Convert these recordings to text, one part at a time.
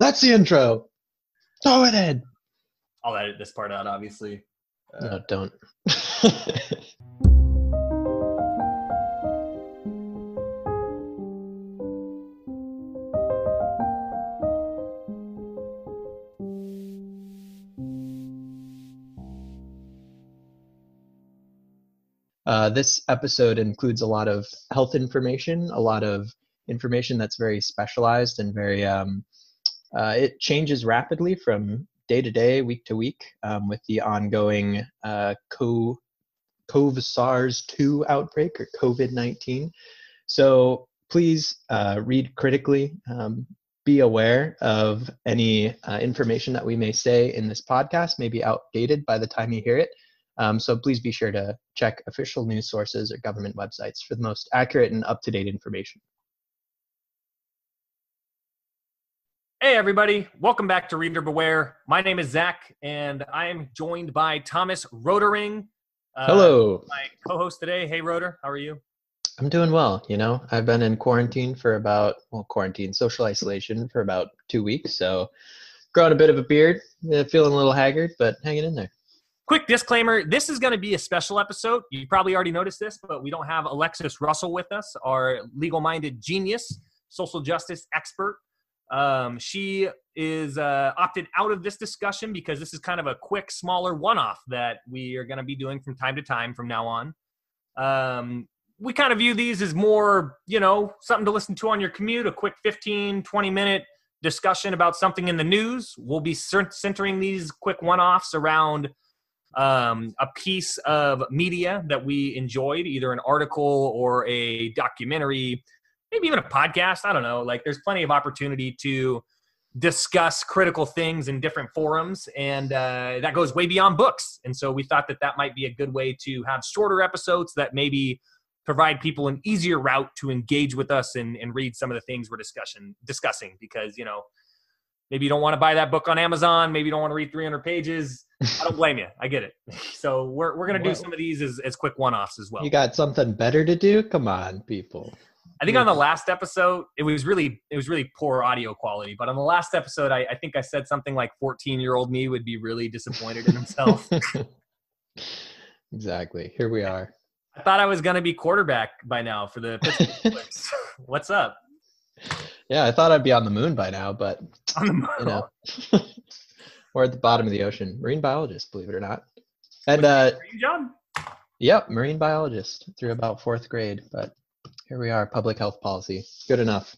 That's the intro. Throw it in. I'll edit this part out, obviously. Uh, no, don't. Uh, this episode includes a lot of health information, a lot of information that's very specialized and very um, uh, it changes rapidly from day to day, week to week, um, with the ongoing uh, co- CoV SARS 2 outbreak or COVID 19. So please uh, read critically. Um, be aware of any uh, information that we may say in this podcast may be outdated by the time you hear it. Um, so please be sure to check official news sources or government websites for the most accurate and up to date information. Hey, everybody. Welcome back to Reader Beware. My name is Zach, and I am joined by Thomas Rotering. Uh, Hello. My co host today. Hey, Rotor. How are you? I'm doing well. You know, I've been in quarantine for about, well, quarantine, social isolation for about two weeks. So, growing a bit of a beard, uh, feeling a little haggard, but hanging in there. Quick disclaimer this is going to be a special episode. You probably already noticed this, but we don't have Alexis Russell with us, our legal minded genius, social justice expert. Um, she is uh, opted out of this discussion because this is kind of a quick, smaller one off that we are going to be doing from time to time from now on. Um, we kind of view these as more, you know, something to listen to on your commute, a quick 15, 20 minute discussion about something in the news. We'll be centering these quick one offs around um, a piece of media that we enjoyed, either an article or a documentary maybe even a podcast. I don't know. Like there's plenty of opportunity to discuss critical things in different forums, and uh, that goes way beyond books. And so we thought that that might be a good way to have shorter episodes that maybe provide people an easier route to engage with us and, and read some of the things we're discussion discussing because you know maybe you don't want to buy that book on amazon maybe you don't want to read 300 pages i don't blame you i get it so we're, we're going to do some of these as, as quick one-offs as well you got something better to do come on people I think on the last episode, it was really it was really poor audio quality. But on the last episode, I, I think I said something like 14 year old me would be really disappointed in himself. exactly. Here we are. I thought I was going to be quarterback by now for the Pittsburgh What's up? Yeah, I thought I'd be on the moon by now, but on the moon. You know, we're at the bottom of the ocean. Marine biologist, believe it or not. And uh, you, John? Yep, marine biologist through about fourth grade, but here we are, public health policy. Good enough.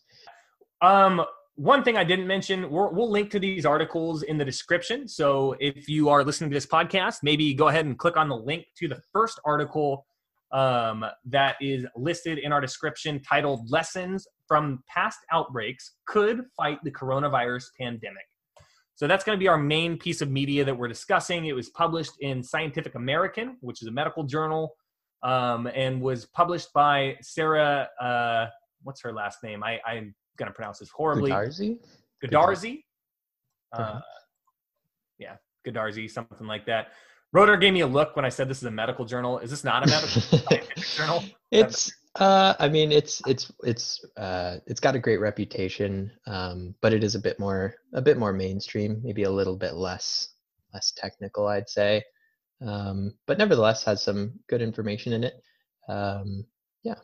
Um, one thing I didn't mention, we will link to these articles in the description. So if you are listening to this podcast, maybe go ahead and click on the link to the first article um, that is listed in our description titled Lessons from Past Outbreaks Could Fight the Coronavirus Pandemic. So that's going to be our main piece of media that we're discussing. It was published in Scientific American, which is a medical journal um, and was published by Sarah. Uh, what's her last name? I, I'm going to pronounce this horribly. Goodarzi. Goodarzi. Uh, uh-huh. yeah, Goodarzi, something like that. Rotor gave me a look when I said this is a medical journal. Is this not a medical journal? It's. Uh, I mean, it's it's it's uh, it's got a great reputation, um, but it is a bit more a bit more mainstream, maybe a little bit less less technical, I'd say um, but nevertheless has some good information in it. Um, yeah.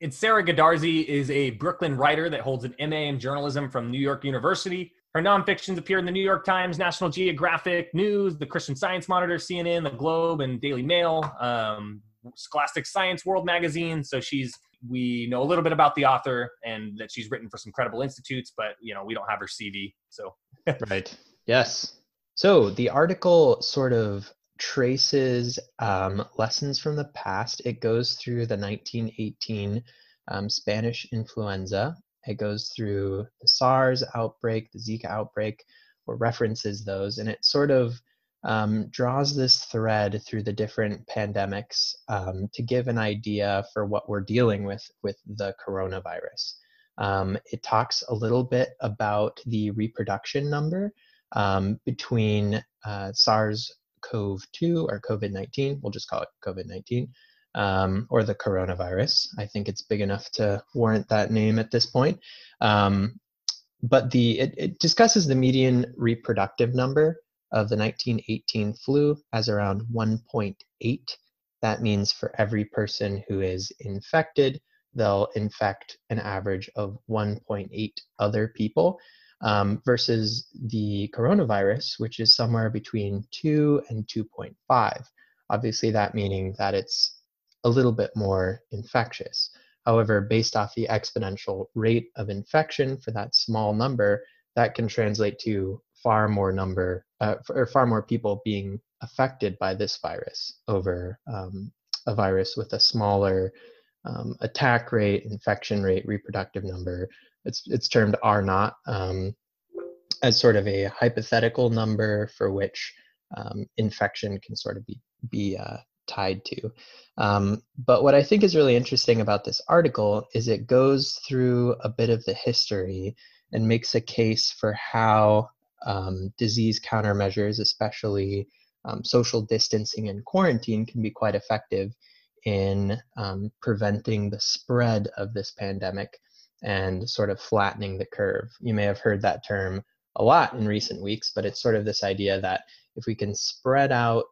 And Sarah Goodarzi is a Brooklyn writer that holds an MA in journalism from New York University. Her nonfictions appear in the New York Times, National Geographic News, the Christian Science Monitor, CNN, the Globe, and Daily Mail, um, Scholastic Science World magazine. So she's we know a little bit about the author and that she's written for some credible institutes, but you know we don't have her CV. So right, yes. So the article sort of traces um, lessons from the past. It goes through the 1918 um, Spanish influenza. It goes through the SARS outbreak, the Zika outbreak, or references those, and it sort of um, draws this thread through the different pandemics um, to give an idea for what we're dealing with with the coronavirus. Um, it talks a little bit about the reproduction number um, between uh, SARS CoV-2 or COVID-19. We'll just call it COVID-19 um, or the coronavirus. I think it's big enough to warrant that name at this point. Um, but the it, it discusses the median reproductive number of the 1918 flu as around 1.8. That means for every person who is infected, they'll infect an average of 1.8 other people um, versus the coronavirus, which is somewhere between 2 and 2.5. Obviously, that meaning that it's a little bit more infectious. However, based off the exponential rate of infection for that small number, that can translate to far more number uh, or far more people being affected by this virus over um, a virus with a smaller um, attack rate, infection rate, reproductive number. It's it's termed R naught um, as sort of a hypothetical number for which um, infection can sort of be be uh, tied to. Um, but what I think is really interesting about this article is it goes through a bit of the history and makes a case for how um, disease countermeasures, especially um, social distancing and quarantine, can be quite effective in um, preventing the spread of this pandemic and sort of flattening the curve. You may have heard that term a lot in recent weeks, but it's sort of this idea that if we can spread out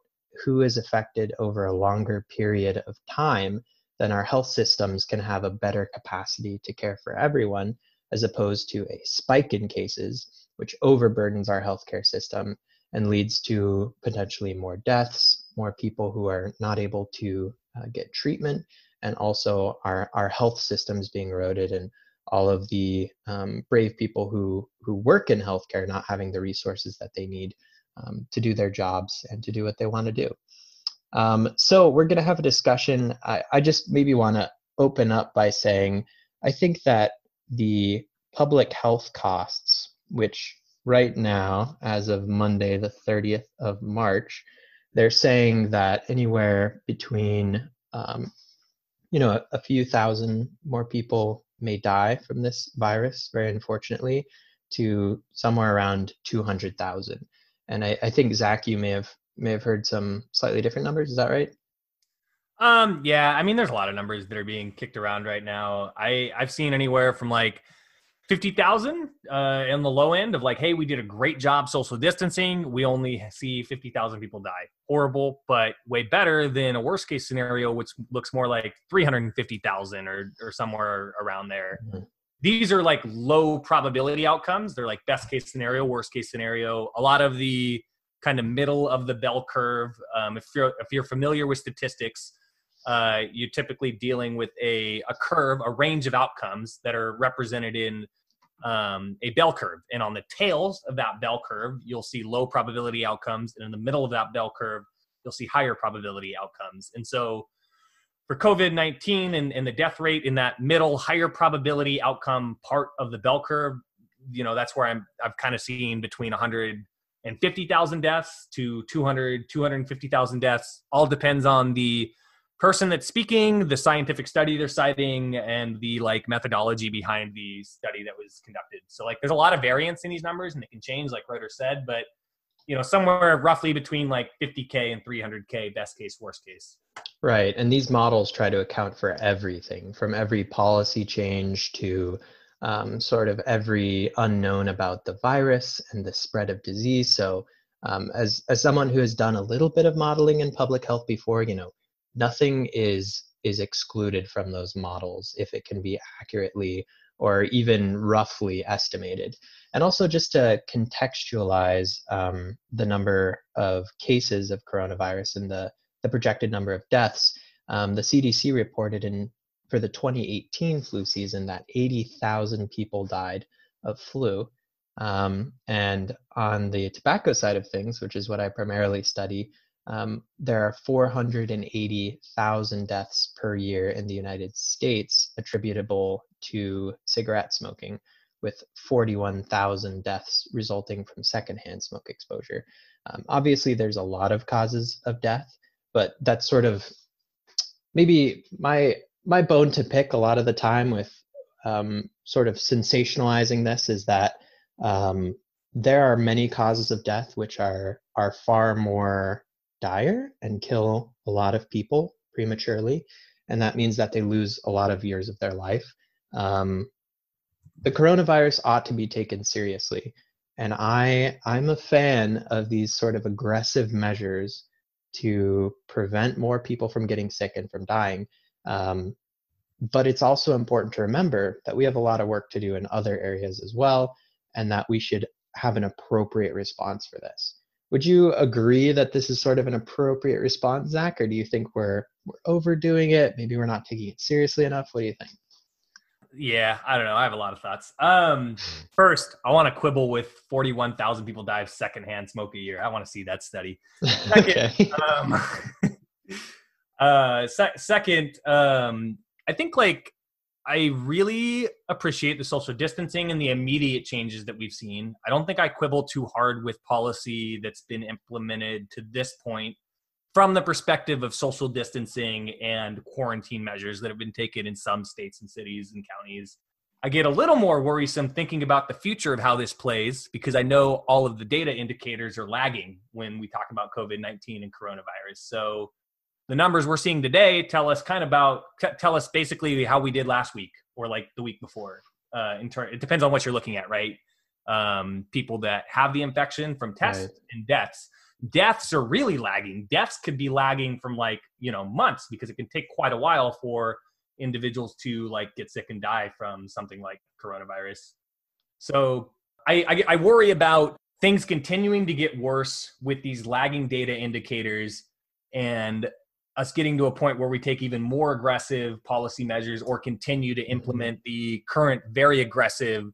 who is affected over a longer period of time, then our health systems can have a better capacity to care for everyone, as opposed to a spike in cases, which overburdens our healthcare system and leads to potentially more deaths, more people who are not able to uh, get treatment, and also our, our health systems being eroded and all of the um, brave people who, who work in healthcare not having the resources that they need um, to do their jobs and to do what they want to do. Um, so we're going to have a discussion. I, I just maybe want to open up by saying I think that the public health costs, which right now, as of Monday, the 30th of March, they're saying that anywhere between, um, you know, a, a few thousand more people may die from this virus, very unfortunately, to somewhere around 200,000. And I, I think Zach, you may have may have heard some slightly different numbers. Is that right? Um, yeah, I mean, there's a lot of numbers that are being kicked around right now. I I've seen anywhere from like fifty thousand uh, in the low end of like, hey, we did a great job social distancing. We only see fifty thousand people die. Horrible, but way better than a worst case scenario, which looks more like three hundred and fifty thousand or or somewhere around there. Mm-hmm these are like low probability outcomes. They're like best case scenario, worst case scenario. A lot of the kind of middle of the bell curve. Um, if you're if you're familiar with statistics, uh, you're typically dealing with a a curve, a range of outcomes that are represented in um, a bell curve. And on the tails of that bell curve, you'll see low probability outcomes, and in the middle of that bell curve, you'll see higher probability outcomes. And so for COVID 19 and, and the death rate in that middle, higher probability outcome part of the bell curve, you know, that's where I'm, I've kind of seen between 150,000 deaths to 200, 250,000 deaths. All depends on the person that's speaking, the scientific study they're citing, and the like methodology behind the study that was conducted. So, like, there's a lot of variance in these numbers and it can change, like Rotor said, but you know, somewhere roughly between like 50K and 300K, best case, worst case. Right. And these models try to account for everything from every policy change to um, sort of every unknown about the virus and the spread of disease. So, um, as, as someone who has done a little bit of modeling in public health before, you know, nothing is is excluded from those models if it can be accurately or even roughly estimated. And also just to contextualize um, the number of cases of coronavirus and the the projected number of deaths, um, the CDC reported in for the 2018 flu season that 80,000 people died of flu. Um, and on the tobacco side of things, which is what I primarily study, um, there are 480,000 deaths per year in the United States attributable to cigarette smoking, with 41,000 deaths resulting from secondhand smoke exposure. Um, obviously, there's a lot of causes of death, but that's sort of maybe my my bone to pick a lot of the time with um, sort of sensationalizing this is that um, there are many causes of death which are are far more dire and kill a lot of people prematurely, and that means that they lose a lot of years of their life. Um, the coronavirus ought to be taken seriously. And I, I'm a fan of these sort of aggressive measures to prevent more people from getting sick and from dying. Um, but it's also important to remember that we have a lot of work to do in other areas as well, and that we should have an appropriate response for this. Would you agree that this is sort of an appropriate response, Zach, or do you think we're we're overdoing it? Maybe we're not taking it seriously enough. What do you think? Yeah, I don't know. I have a lot of thoughts. Um, first, I want to quibble with 41,000 people die of secondhand smoke a year. I want to see that study. Second, okay. um, uh, se- second um, I think like I really appreciate the social distancing and the immediate changes that we've seen. I don't think I quibble too hard with policy that's been implemented to this point from the perspective of social distancing and quarantine measures that have been taken in some states and cities and counties. I get a little more worrisome thinking about the future of how this plays because I know all of the data indicators are lagging when we talk about COVID 19 and coronavirus. So the numbers we're seeing today tell us kind of about tell us basically how we did last week or like the week before. Uh, in turn, it depends on what you're looking at, right? Um, people that have the infection from tests right. and deaths. Deaths are really lagging. Deaths could be lagging from like you know months because it can take quite a while for individuals to like get sick and die from something like coronavirus. So I, I, I worry about things continuing to get worse with these lagging data indicators and us getting to a point where we take even more aggressive policy measures or continue to mm-hmm. implement the current very aggressive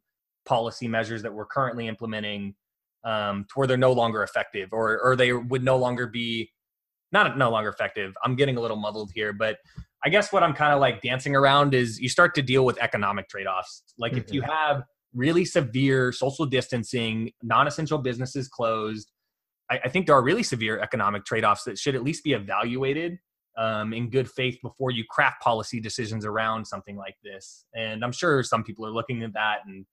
policy measures that we're currently implementing um, to where they're no longer effective or, or they would no longer be not no longer effective i'm getting a little muddled here but i guess what i'm kind of like dancing around is you start to deal with economic trade-offs like mm-hmm. if you mm-hmm. have really severe social distancing non-essential businesses closed I, I think there are really severe economic trade-offs that should at least be evaluated um, in good faith before you craft policy decisions around something like this. And I'm sure some people are looking at that and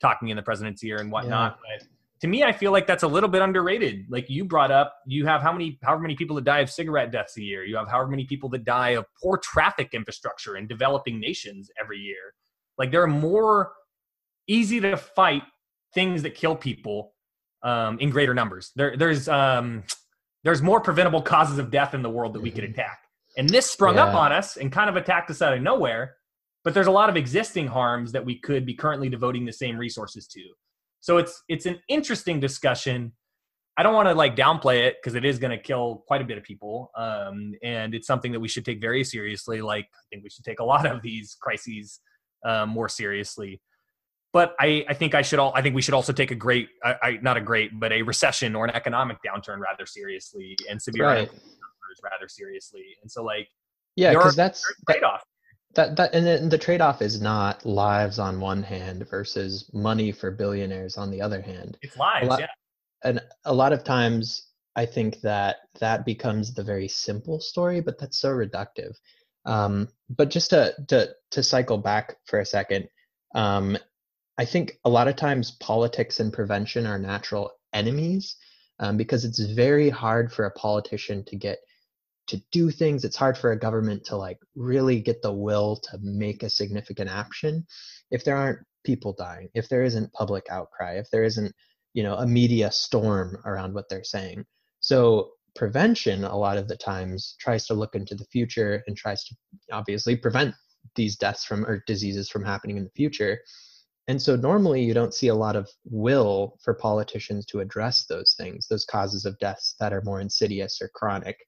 talking in the president's ear and whatnot. Yeah. But to me, I feel like that's a little bit underrated. Like you brought up, you have how many, however many people that die of cigarette deaths a year. You have however many people that die of poor traffic infrastructure in developing nations every year. Like there are more easy to fight things that kill people um, in greater numbers. There, there's um, there's more preventable causes of death in the world that we could mm-hmm. attack. And this sprung yeah. up on us and kind of attacked us out of nowhere. But there's a lot of existing harms that we could be currently devoting the same resources to. So it's it's an interesting discussion. I don't want to like downplay it because it is going to kill quite a bit of people, um, and it's something that we should take very seriously. Like I think we should take a lot of these crises um, more seriously but I, I think I should all I think we should also take a great I, I, not a great but a recession or an economic downturn rather seriously and severe right. rather seriously. And so like yeah because that's trade off that that and the, the trade off is not lives on one hand versus money for billionaires on the other hand. It's lives lot, yeah. and a lot of times I think that that becomes the very simple story but that's so reductive. Um, but just to to to cycle back for a second um, I think a lot of times politics and prevention are natural enemies um, because it's very hard for a politician to get to do things. It's hard for a government to like really get the will to make a significant action if there aren't people dying, if there isn't public outcry, if there isn't you know a media storm around what they're saying. So prevention a lot of the times tries to look into the future and tries to obviously prevent these deaths from or diseases from happening in the future and so normally you don't see a lot of will for politicians to address those things, those causes of deaths that are more insidious or chronic.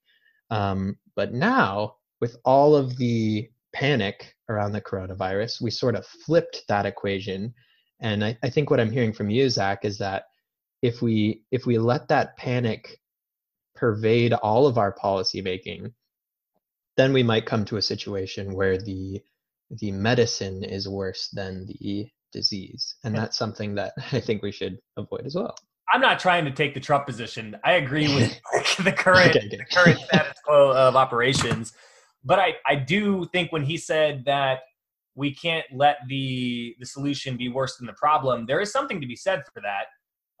Um, but now, with all of the panic around the coronavirus, we sort of flipped that equation. And I, I think what I'm hearing from you, Zach, is that if we if we let that panic pervade all of our policy making, then we might come to a situation where the the medicine is worse than the disease. And that's something that I think we should avoid as well. I'm not trying to take the Trump position. I agree with the current okay, the current status quo of operations. But I, I do think when he said that we can't let the the solution be worse than the problem, there is something to be said for that.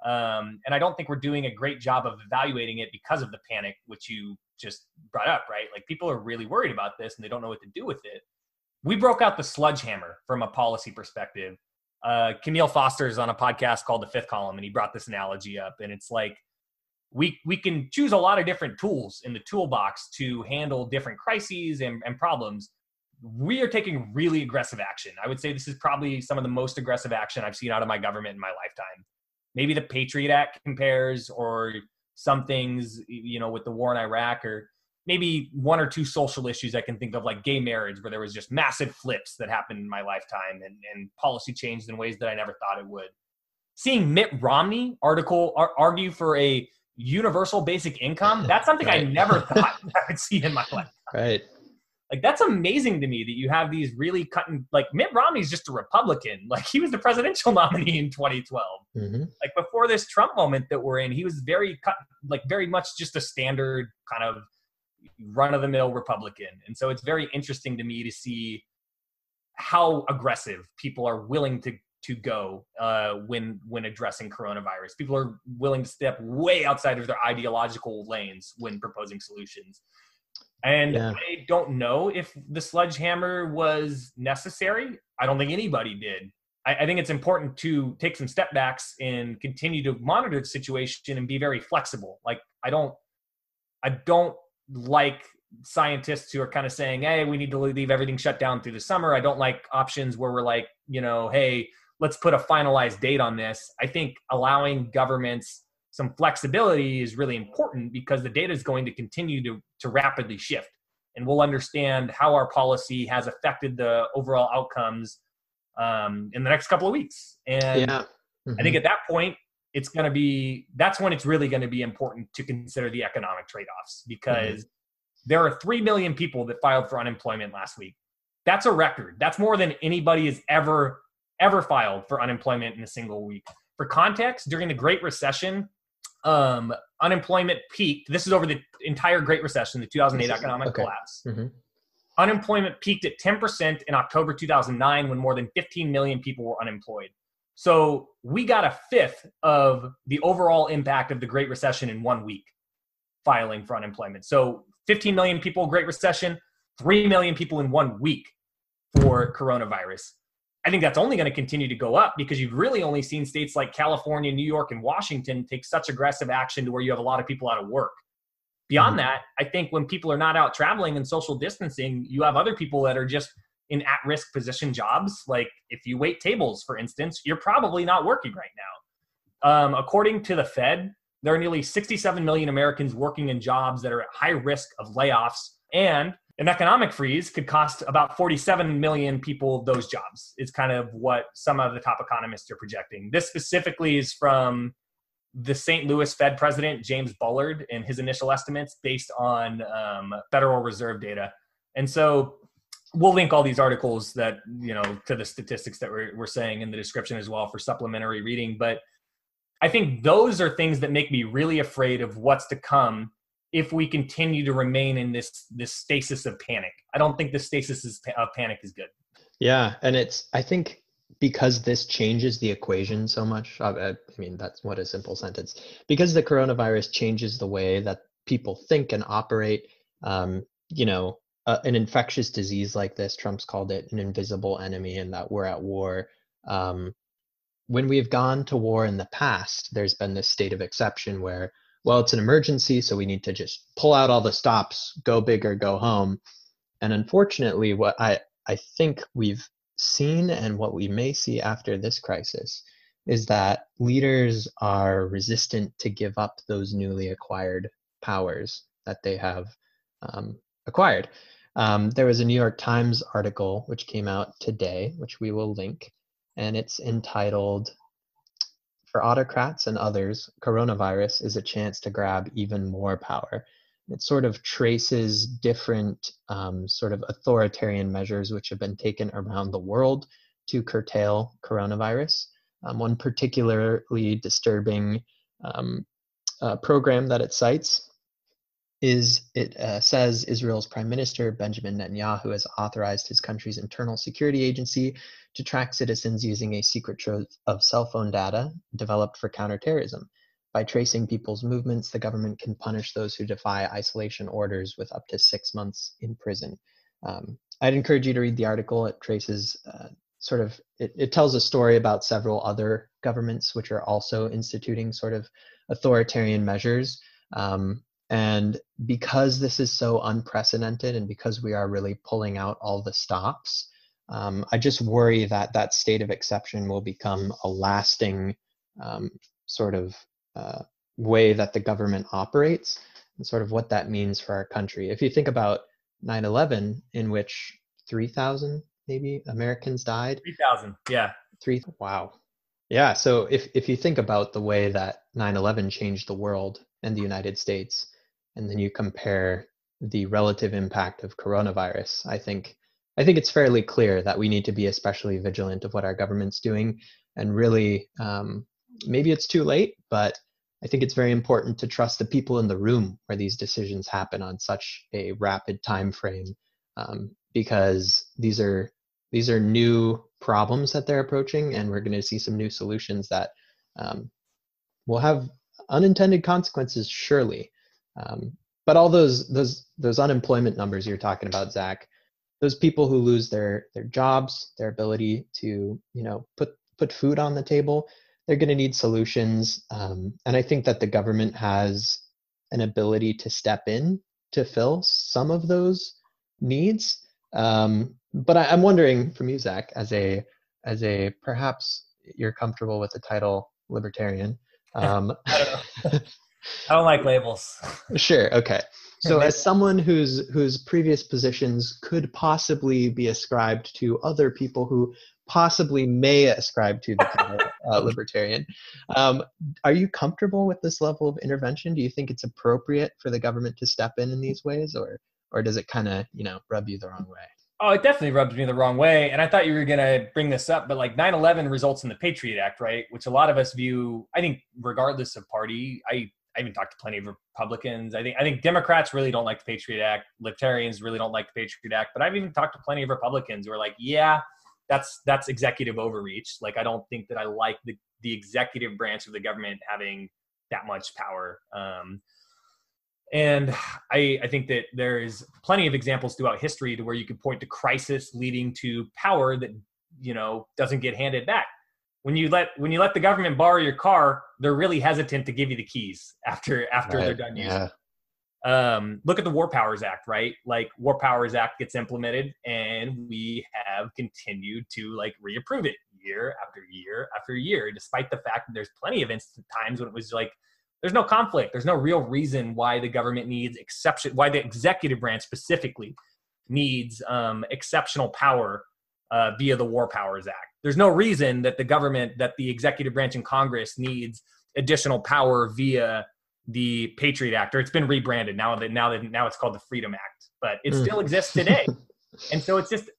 Um, and I don't think we're doing a great job of evaluating it because of the panic, which you just brought up, right? Like people are really worried about this and they don't know what to do with it. We broke out the sledgehammer from a policy perspective uh, Camille Foster is on a podcast called The Fifth Column, and he brought this analogy up, and it's like we we can choose a lot of different tools in the toolbox to handle different crises and, and problems. We are taking really aggressive action. I would say this is probably some of the most aggressive action I've seen out of my government in my lifetime. Maybe the Patriot Act compares, or some things, you know, with the war in Iraq, or maybe one or two social issues I can think of, like gay marriage, where there was just massive flips that happened in my lifetime and, and policy changed in ways that I never thought it would. Seeing Mitt Romney article ar- argue for a universal basic income, that's something right. I never thought I would see in my life. Right. Like that's amazing to me that you have these really cutting like Mitt Romney's just a Republican. Like he was the presidential nominee in 2012. Mm-hmm. Like before this Trump moment that we're in, he was very cut like very much just a standard kind of run of the mill Republican. And so it's very interesting to me to see how aggressive people are willing to to go uh, when when addressing coronavirus. People are willing to step way outside of their ideological lanes when proposing solutions. And yeah. I don't know if the sledgehammer was necessary. I don't think anybody did. I, I think it's important to take some step backs and continue to monitor the situation and be very flexible. Like I don't, I don't like scientists who are kind of saying, "Hey, we need to leave everything shut down through the summer." I don't like options where we're like, you know, "Hey, let's put a finalized date on this. I think allowing governments some flexibility is really important because the data is going to continue to, to rapidly shift. And we'll understand how our policy has affected the overall outcomes um, in the next couple of weeks. And yeah. mm-hmm. I think mm-hmm. at that point, it's going to be that's when it's really going to be important to consider the economic trade offs because mm-hmm. there are 3 million people that filed for unemployment last week. That's a record. That's more than anybody has ever ever filed for unemployment in a single week. For context, during the Great Recession, um, unemployment peaked. This is over the entire Great Recession, the 2008 economic okay. collapse. Mm-hmm. Unemployment peaked at 10% in October 2009 when more than 15 million people were unemployed. So we got a fifth of the overall impact of the Great Recession in one week filing for unemployment. So 15 million people, Great Recession, 3 million people in one week for coronavirus. I think that's only going to continue to go up because you've really only seen states like California, New York, and Washington take such aggressive action to where you have a lot of people out of work. Beyond mm-hmm. that, I think when people are not out traveling and social distancing, you have other people that are just in at risk position jobs. Like if you wait tables, for instance, you're probably not working right now. Um, according to the Fed, there are nearly 67 million Americans working in jobs that are at high risk of layoffs. And an economic freeze could cost about 47 million people those jobs is kind of what some of the top economists are projecting this specifically is from the st louis fed president james bullard and his initial estimates based on um, federal reserve data and so we'll link all these articles that you know to the statistics that we're, we're saying in the description as well for supplementary reading but i think those are things that make me really afraid of what's to come if we continue to remain in this this stasis of panic. I don't think the stasis of panic is good. Yeah, and it's I think because this changes the equation so much. I, I mean, that's what a simple sentence. Because the coronavirus changes the way that people think and operate. Um, you know, uh, an infectious disease like this, Trump's called it an invisible enemy, and that we're at war. Um, when we've gone to war in the past, there's been this state of exception where well, it's an emergency, so we need to just pull out all the stops, go big or go home. And unfortunately, what I, I think we've seen and what we may see after this crisis is that leaders are resistant to give up those newly acquired powers that they have um, acquired. Um, there was a New York Times article which came out today, which we will link, and it's entitled for autocrats and others, coronavirus is a chance to grab even more power. It sort of traces different um, sort of authoritarian measures which have been taken around the world to curtail coronavirus. Um, one particularly disturbing um, uh, program that it cites is it uh, says Israel's Prime Minister Benjamin Netanyahu has authorized his country's internal security agency to track citizens using a secret trove of cell phone data developed for counterterrorism. By tracing people's movements, the government can punish those who defy isolation orders with up to six months in prison. Um, I'd encourage you to read the article. It traces uh, sort of it, it tells a story about several other governments which are also instituting sort of authoritarian measures. Um, and because this is so unprecedented and because we are really pulling out all the stops, um, I just worry that that state of exception will become a lasting um, sort of uh, way that the government operates and sort of what that means for our country. If you think about 9 11, in which 3,000 maybe Americans died. 3,000, yeah. Three, wow. Yeah, so if, if you think about the way that 9 11 changed the world and the United States, and then you compare the relative impact of coronavirus, I think I think it's fairly clear that we need to be especially vigilant of what our government's doing, and really, um, maybe it's too late, but I think it's very important to trust the people in the room where these decisions happen on such a rapid time frame, um, because these are these are new problems that they're approaching, and we're going to see some new solutions that um, will have unintended consequences, surely. Um, but all those those those unemployment numbers you're talking about, Zach, those people who lose their their jobs, their ability to you know put put food on the table, they're going to need solutions. Um, and I think that the government has an ability to step in to fill some of those needs. Um, but I, am wondering from you, Zach, as a as a perhaps you're comfortable with the title libertarian. Um, I don't know. I don't like labels. Sure. Okay. So, as someone whose whose previous positions could possibly be ascribed to other people who possibly may ascribe to the uh, libertarian, um, are you comfortable with this level of intervention? Do you think it's appropriate for the government to step in in these ways, or or does it kind of you know rub you the wrong way? Oh, it definitely rubs me the wrong way. And I thought you were going to bring this up, but like 9 11 results in the Patriot Act, right? Which a lot of us view, I think, regardless of party, I I even talked to plenty of Republicans. I think I think Democrats really don't like the Patriot Act. Libertarians really don't like the Patriot Act. But I've even talked to plenty of Republicans who are like, yeah, that's that's executive overreach. Like I don't think that I like the the executive branch of the government having that much power. Um, and I, I think that there's plenty of examples throughout history to where you could point to crisis leading to power that you know doesn't get handed back when you let when you let the government borrow your car, they're really hesitant to give you the keys after after right. they're done using. Yeah. Um, look at the War Powers Act, right? Like War Powers Act gets implemented, and we have continued to like reapprove it year after year after year, despite the fact that there's plenty of instant times when it was like there's no conflict, there's no real reason why the government needs exception, why the executive branch specifically needs um, exceptional power uh, via the War Powers Act there's no reason that the government, that the executive branch in Congress needs additional power via the Patriot Act, or it's been rebranded now that now that now it's called the Freedom Act, but it mm. still exists today. and so it's just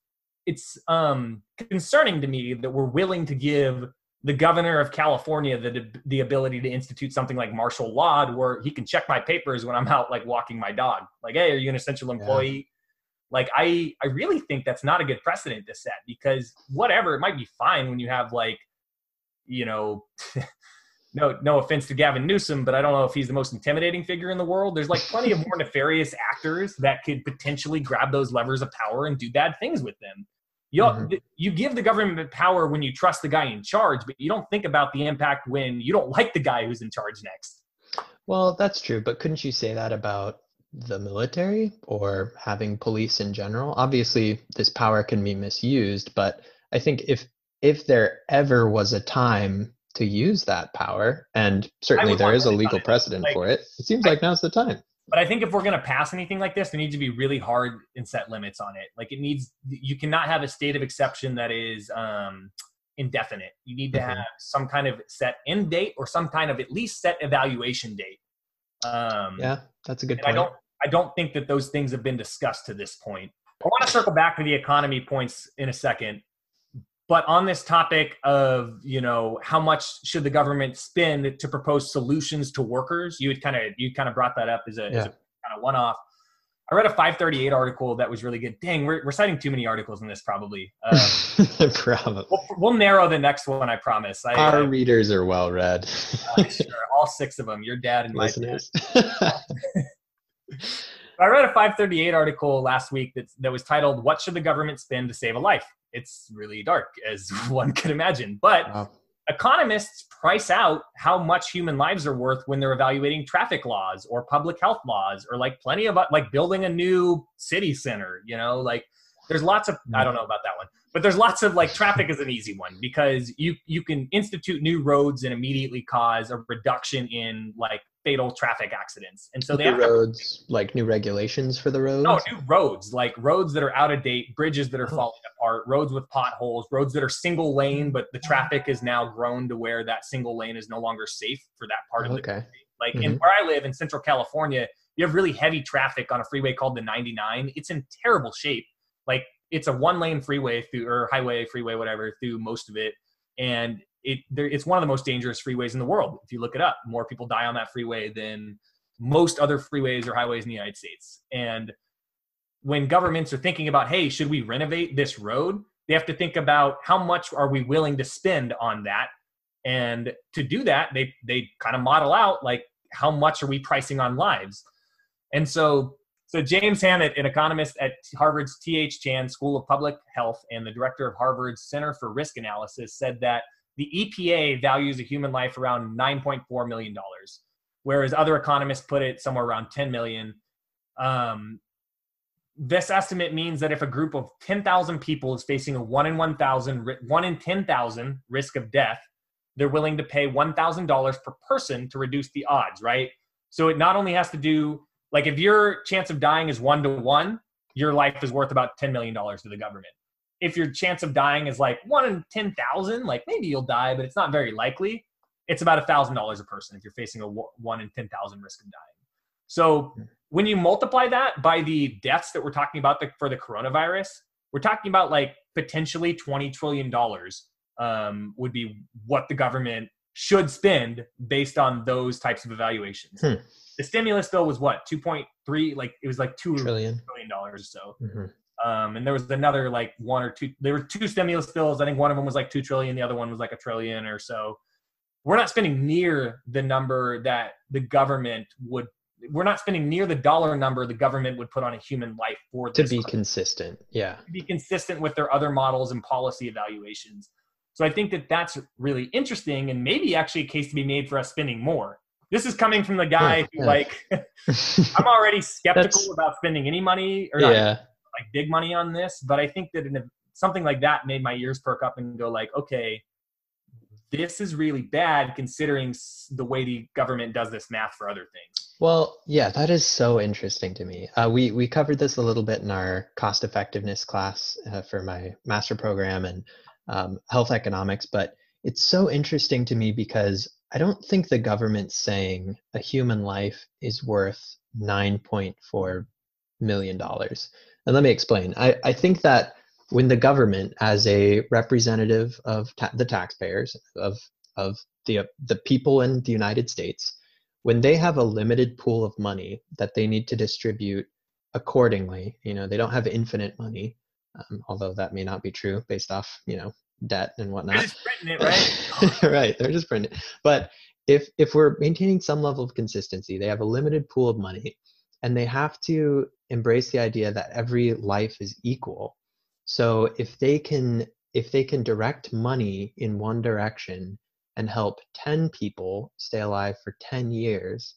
it's um, concerning to me that we're willing to give the governor of California the the ability to institute something like martial law, where he can check my papers when I'm out like walking my dog. Like, hey, are you an essential employee? Like i i really think that's not a good precedent to set because whatever it might be fine when you have like you know no no offense to gavin newsom but i don't know if he's the most intimidating figure in the world. There's like plenty of more nefarious actors that could potentially grab those levers of power and do bad things with them. You mm-hmm. you give the government power when you trust the guy in charge but you don't think about the impact when you don't like the guy who's in charge next. Well that's true but couldn't you say that about the military or having police in general. Obviously, this power can be misused, but I think if if there ever was a time to use that power, and certainly there is a legal precedent like, for it, it seems I, like now's the time. But I think if we're going to pass anything like this, there needs to be really hard and set limits on it. Like it needs, you cannot have a state of exception that is um, indefinite. You need to mm-hmm. have some kind of set end date or some kind of at least set evaluation date. Um, yeah, that's a good point. I don't, I don't think that those things have been discussed to this point. I want to circle back to the economy points in a second. But on this topic of, you know, how much should the government spend to propose solutions to workers, you had kind of you kind of brought that up as a, yeah. as a kind of one off. I read a 538 article that was really good. Dang, we're, we're citing too many articles in this, probably. Um, probably. We'll, we'll, narrow the next one, I promise. I, Our uh, readers are well read. uh, sure, all six of them. Your dad and my dad. I read a 538 article last week that, that was titled, What Should the Government Spend to Save a Life? it's really dark, as one can imagine. But Wow. Economists price out how much human lives are worth when they're evaluating traffic laws or public health laws or like plenty of like building a new city center you know? Like there's lots of i don't know about that one but there's lots of like traffic is an easy one because you you can institute new roads and immediately cause a reduction in like fatal traffic accidents and so they have to roads, like new regulations for the roads. no, new roads, like roads that are out of date, bridges that are Oh. falling apart, roads with potholes, roads that are single lane, but the traffic is now grown to where that single lane is no longer safe for that part of the Okay. country. Like in Mhm. where I live in Central California, you have really heavy traffic on a freeway called the 99. It's in terrible shape. Like it's a one lane freeway through or highway, freeway, whatever, through most of it. And it there, it's one of the most dangerous freeways in the world. If you look it up, more people die on that freeway than most other freeways or highways in the United States. And when governments are thinking about, hey, should we renovate this road? They have to think about how much are we willing to spend on that. And to do that, they they kind of model out like how much are we pricing on lives. And so so James Hammitt, an economist at Harvard's T.H. Chan School of Public Health and the director of Harvard's Center for Risk Analysis, said that the EPA values a human life around 9.4 million dollars, whereas other economists put it somewhere around 10 million. Um, this estimate means that if a group of 10,000 people is facing a one in 1,000, one in 10,000 risk of death, they're willing to pay $1,000 per person to reduce the odds, right? So it not only has to do, like, if your chance of dying is one to one, your life is worth about $10 million to the government. If your chance of dying is like one in 10,000, like maybe you'll die, but it's not very likely, it's about $1,000 a person if you're facing a one in 10,000 risk of dying. So when you multiply that by the deaths that we're talking about the, for the coronavirus, we're talking about like potentially $20 trillion um, would be what the government should spend based on those types of evaluations. Hmm. The stimulus bill was what, 2.3, like it was like $2 Trillion. trillion or so. Mhm. Um, and there was another like one or two, there were two stimulus bills. I think one of them was like 2 trillion. The other one was like a trillion or so. We're not spending near the number that the government would we're not spending near the dollar number the government would put on a human life for To be purpose, consistent. Yeah. to be consistent with their other models and policy evaluations. So I think that that's really interesting and maybe actually a case to be made for us spending more. This is coming from the guy Yeah, who yeah. like I'm already skeptical about spending any money or not yeah. Like big money on this, but I think that in something like that made my ears perk up and go like, okay, this is really bad considering the way the government does this math for other things. Well, yeah, that is so interesting to me. Uh, we we covered this a little bit in our cost effectiveness class uh, for my master program and um, health economics, but it's so interesting to me because I don't think the government's saying a human life is worth nine point four million dollars. And let me explain. I, I think that when the government, as a representative of ta- the taxpayers of of the the people in the United States, when they have a limited pool of money that they need to distribute accordingly, you know, they don't have infinite money, um, although that may not be true based off, you know, debt and whatnot. They're just printing it, right? right, they're just printing. But if if we're maintaining some level of consistency, they have a limited pool of money, and they have to embrace the idea that every life is equal. So if they can if they can direct money in one direction and help 10 people stay alive for 10 years,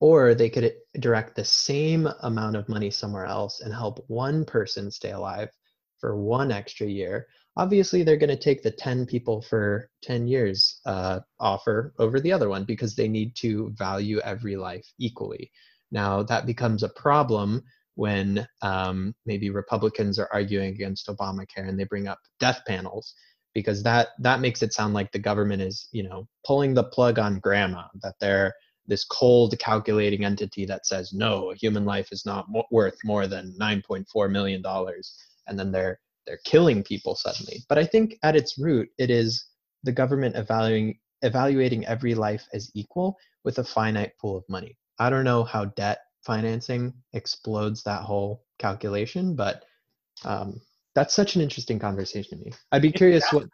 or they could direct the same amount of money somewhere else and help one person stay alive for one extra year, obviously they're going to take the 10 people for 10 years uh, offer over the other one because they need to value every life equally. Now, that becomes a problem when um, maybe Republicans are arguing against Obamacare and they bring up death panels because that that makes it sound like the government is you know pulling the plug on grandma that they're this cold calculating entity that says no a human life is not mo- worth more than 9.4 million dollars and then they're they're killing people suddenly. But i think at its root it is the government evaluating evaluating every life as equal with a finite pool of money i don't know how debt financing explodes that whole calculation but um, that's such an interesting conversation to me i'd be It's curious what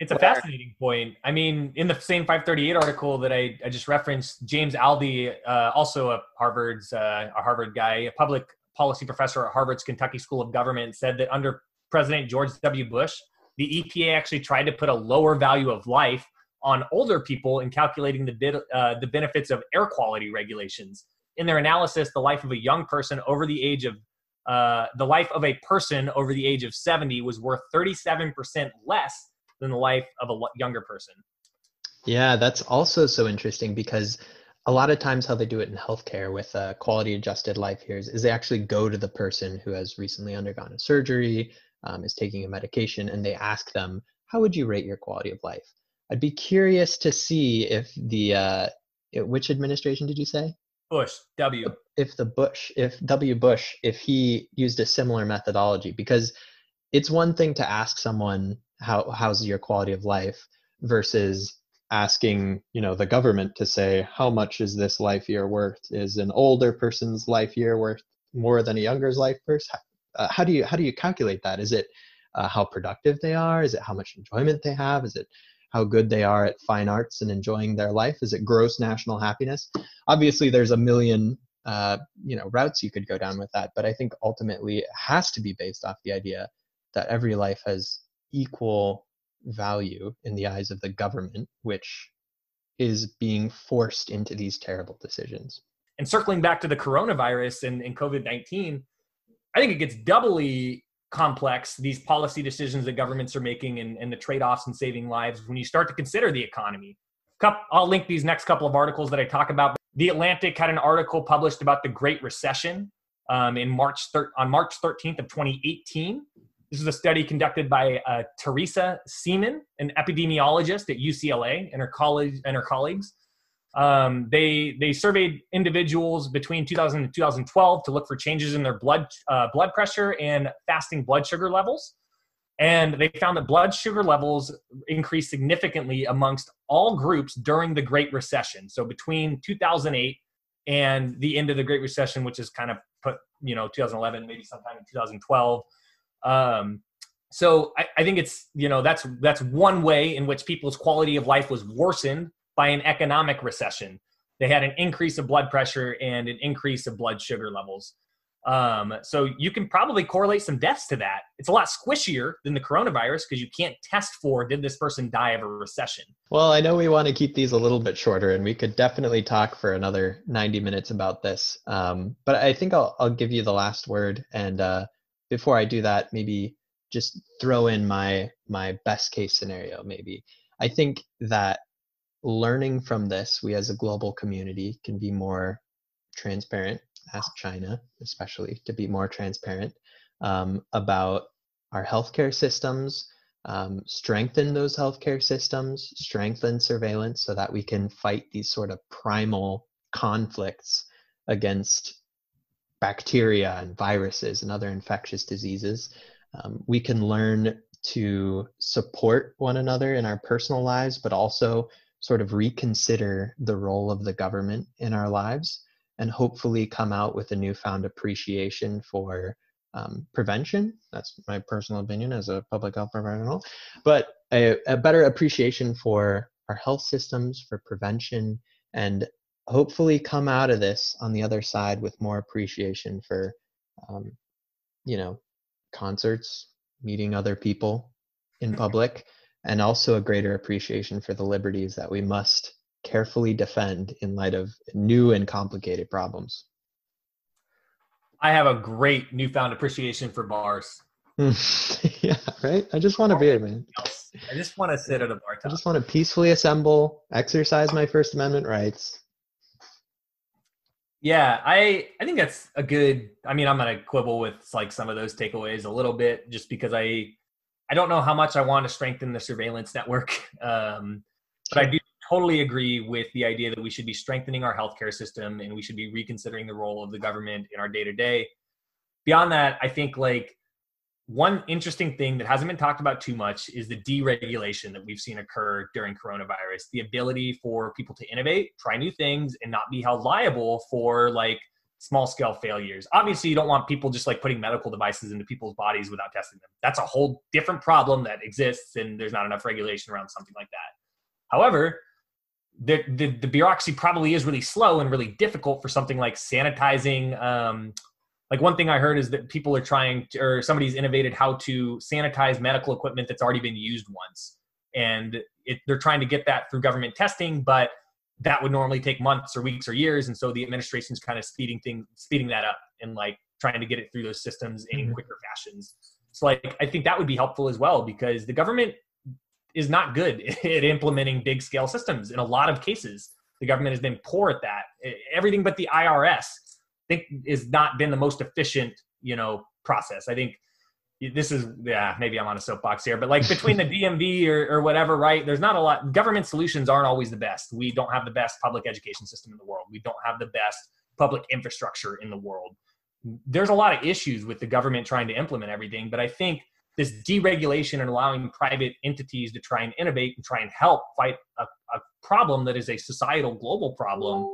It's a fascinating point. I mean, in the same 538 article that I, I just referenced, James Aldy, uh, also a Harvard's uh, a Harvard guy, a public policy professor at Harvard's Kennedy School of Government, said that under President George W. Bush, the EPA actually tried to put a lower value of life on older people in calculating the, uh, the benefits of air quality regulations. In their analysis, the life of a young person over the age of uh, the life of a person over the age of 70 was worth 37% less than the life of a younger person. Yeah, that's also so interesting because a lot of times how they do it in healthcare with uh, quality adjusted life years is they actually go to the person who has recently undergone a surgery, um, is taking a medication, and they ask them, "How would you rate your quality of life?" I'd be curious to see if the uh, which administration did you say? Bush W. If the Bush, if W. Bush, if he used a similar methodology, because it's one thing to ask someone how how's your quality of life versus asking you know the government to say how much is this life year worth is an older person's life year worth more than a younger's life person uh, how do you how do you calculate that is it uh, how productive they are is it how much enjoyment they have is it how good they are at fine arts and enjoying their life is it gross national happiness obviously there's a million uh, you know routes you could go down with that but i think ultimately it has to be based off the idea that every life has equal value in the eyes of the government, which is being forced into these terrible decisions. And circling back to the coronavirus and, and COVID 19, I think it gets doubly complex these policy decisions that governments are making and, and the trade offs and saving lives when you start to consider the economy. I'll link these next couple of articles that I talk about. The Atlantic had an article published about the Great Recession um, in March thir- on March 13th of 2018, this is a study conducted by uh, Teresa Seeman, an epidemiologist at UCLA, and her college and her colleagues. Um, they they surveyed individuals between 2000 and 2012 to look for changes in their blood uh, blood pressure and fasting blood sugar levels, and they found that blood sugar levels increased significantly amongst all groups during the Great Recession. So between 2008 and the end of the Great Recession, which is kind of put you know 2011, maybe sometime in 2012 um, so I, I think it's you know that's that's one way in which people's quality of life was worsened by an economic recession. They had an increase of blood pressure and an increase of blood sugar levels. Um, so you can probably correlate some deaths to that. It's a lot squishier than the coronavirus because you can't test for did this person die of a recession. Well, I know we want to keep these a little bit shorter, and we could definitely talk for another 90 minutes about this. Um, but I think I'll, I'll give you the last word and uh, before I do that, maybe just throw in my my best case scenario. Maybe I think that learning from this, we as a global community can be more transparent. Ask China, especially, to be more transparent um, about our healthcare systems. Um, strengthen those healthcare systems, strengthen surveillance so that we can fight these sort of primal conflicts against bacteria and viruses and other infectious diseases. Um, we can learn to support one another in our personal lives, but also sort of reconsider the role of the government in our lives and hopefully come out with a newfound appreciation for um, prevention. That's my personal opinion as a public health professional, but a, a better appreciation for our health systems, for prevention, and hopefully come out of this on the other side with more appreciation for um, you know concerts meeting other people in mm-hmm. public and also a greater appreciation for the liberties that we must carefully defend in light of new and complicated problems i have a great newfound appreciation for bars yeah right i just want to be a man i just want to sit at a bar top. i just want to peacefully assemble exercise my first amendment rights yeah, I I think that's a good. I mean, I'm gonna quibble with like some of those takeaways a little bit, just because I I don't know how much I want to strengthen the surveillance network, um, but I do totally agree with the idea that we should be strengthening our healthcare system and we should be reconsidering the role of the government in our day to day. Beyond that, I think like one interesting thing that hasn't been talked about too much is the deregulation that we've seen occur during coronavirus the ability for people to innovate try new things and not be held liable for like small scale failures. Obviously you don't want people just like putting medical devices into people's bodies without testing them. That's a whole different problem that exists and there's not enough regulation around something like that. However the, the, the bureaucracy probably is really slow and really difficult for something like sanitizing um, like one thing I heard is that people are trying to, or somebody's innovated how to sanitize medical equipment that's already been used once, and it, they're trying to get that through government testing, but that would normally take months or weeks or years, and so the administration's kind of speeding things, speeding that up, and like trying to get it through those systems in mm-hmm. quicker fashions. So like I think that would be helpful as well because the government is not good at implementing big scale systems in a lot of cases. The government has been poor at that. Everything but the IRS I think is not been the most efficient, you know, process. I think this is yeah maybe i'm on a soapbox here but like between the dmv or, or whatever right there's not a lot government solutions aren't always the best. We don't have the best public education system in the world. We don't have the best public infrastructure in the world. There's a lot of issues with the government trying to implement everything but i think this deregulation and allowing private entities to try and innovate and try and help fight a, a problem that is a societal global problem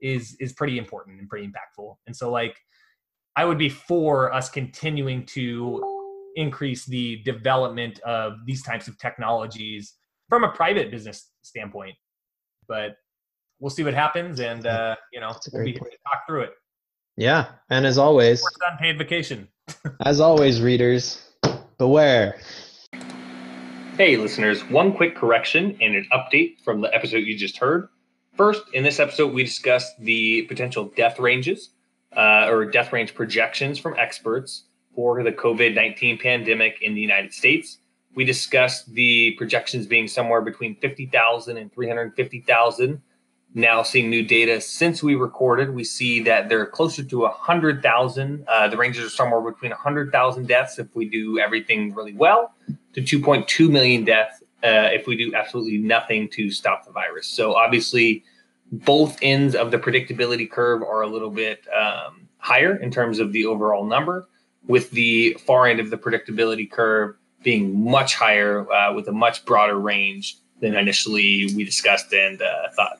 is is pretty important and pretty impactful. And so like i would be for us continuing to increase the development of these types of technologies from a private business standpoint. But we'll see what happens, and uh, you know, we'll be here to talk through it. Yeah, and as always, unpaid vacation. as always, readers, beware. Hey, listeners, one quick correction and an update from the episode you just heard. First, in this episode, we discussed the potential death ranges uh, or death range projections from experts for the COVID 19 pandemic in the United States. We discussed the projections being somewhere between 50,000 and 350,000. Now, seeing new data since we recorded, we see that they're closer to 100,000. Uh, the ranges are somewhere between 100,000 deaths if we do everything really well, to 2.2 million deaths uh, if we do absolutely nothing to stop the virus. So, obviously, both ends of the predictability curve are a little bit um, higher in terms of the overall number with the far end of the predictability curve being much higher uh, with a much broader range than initially we discussed and uh, thought.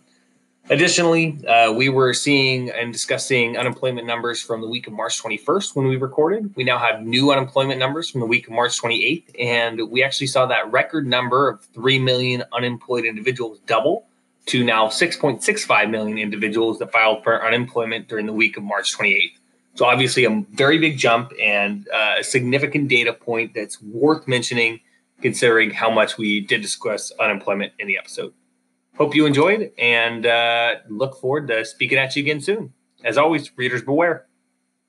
Additionally, uh, we were seeing and discussing unemployment numbers from the week of March 21st when we recorded. We now have new unemployment numbers from the week of March 28th, and we actually saw that record number of 3 million unemployed individuals double to now 6.65 million individuals that filed for unemployment during the week of March 28th. So obviously, a very big jump and uh, a significant data point that's worth mentioning, considering how much we did discuss unemployment in the episode. Hope you enjoyed and uh, look forward to speaking at you again soon. As always, readers beware.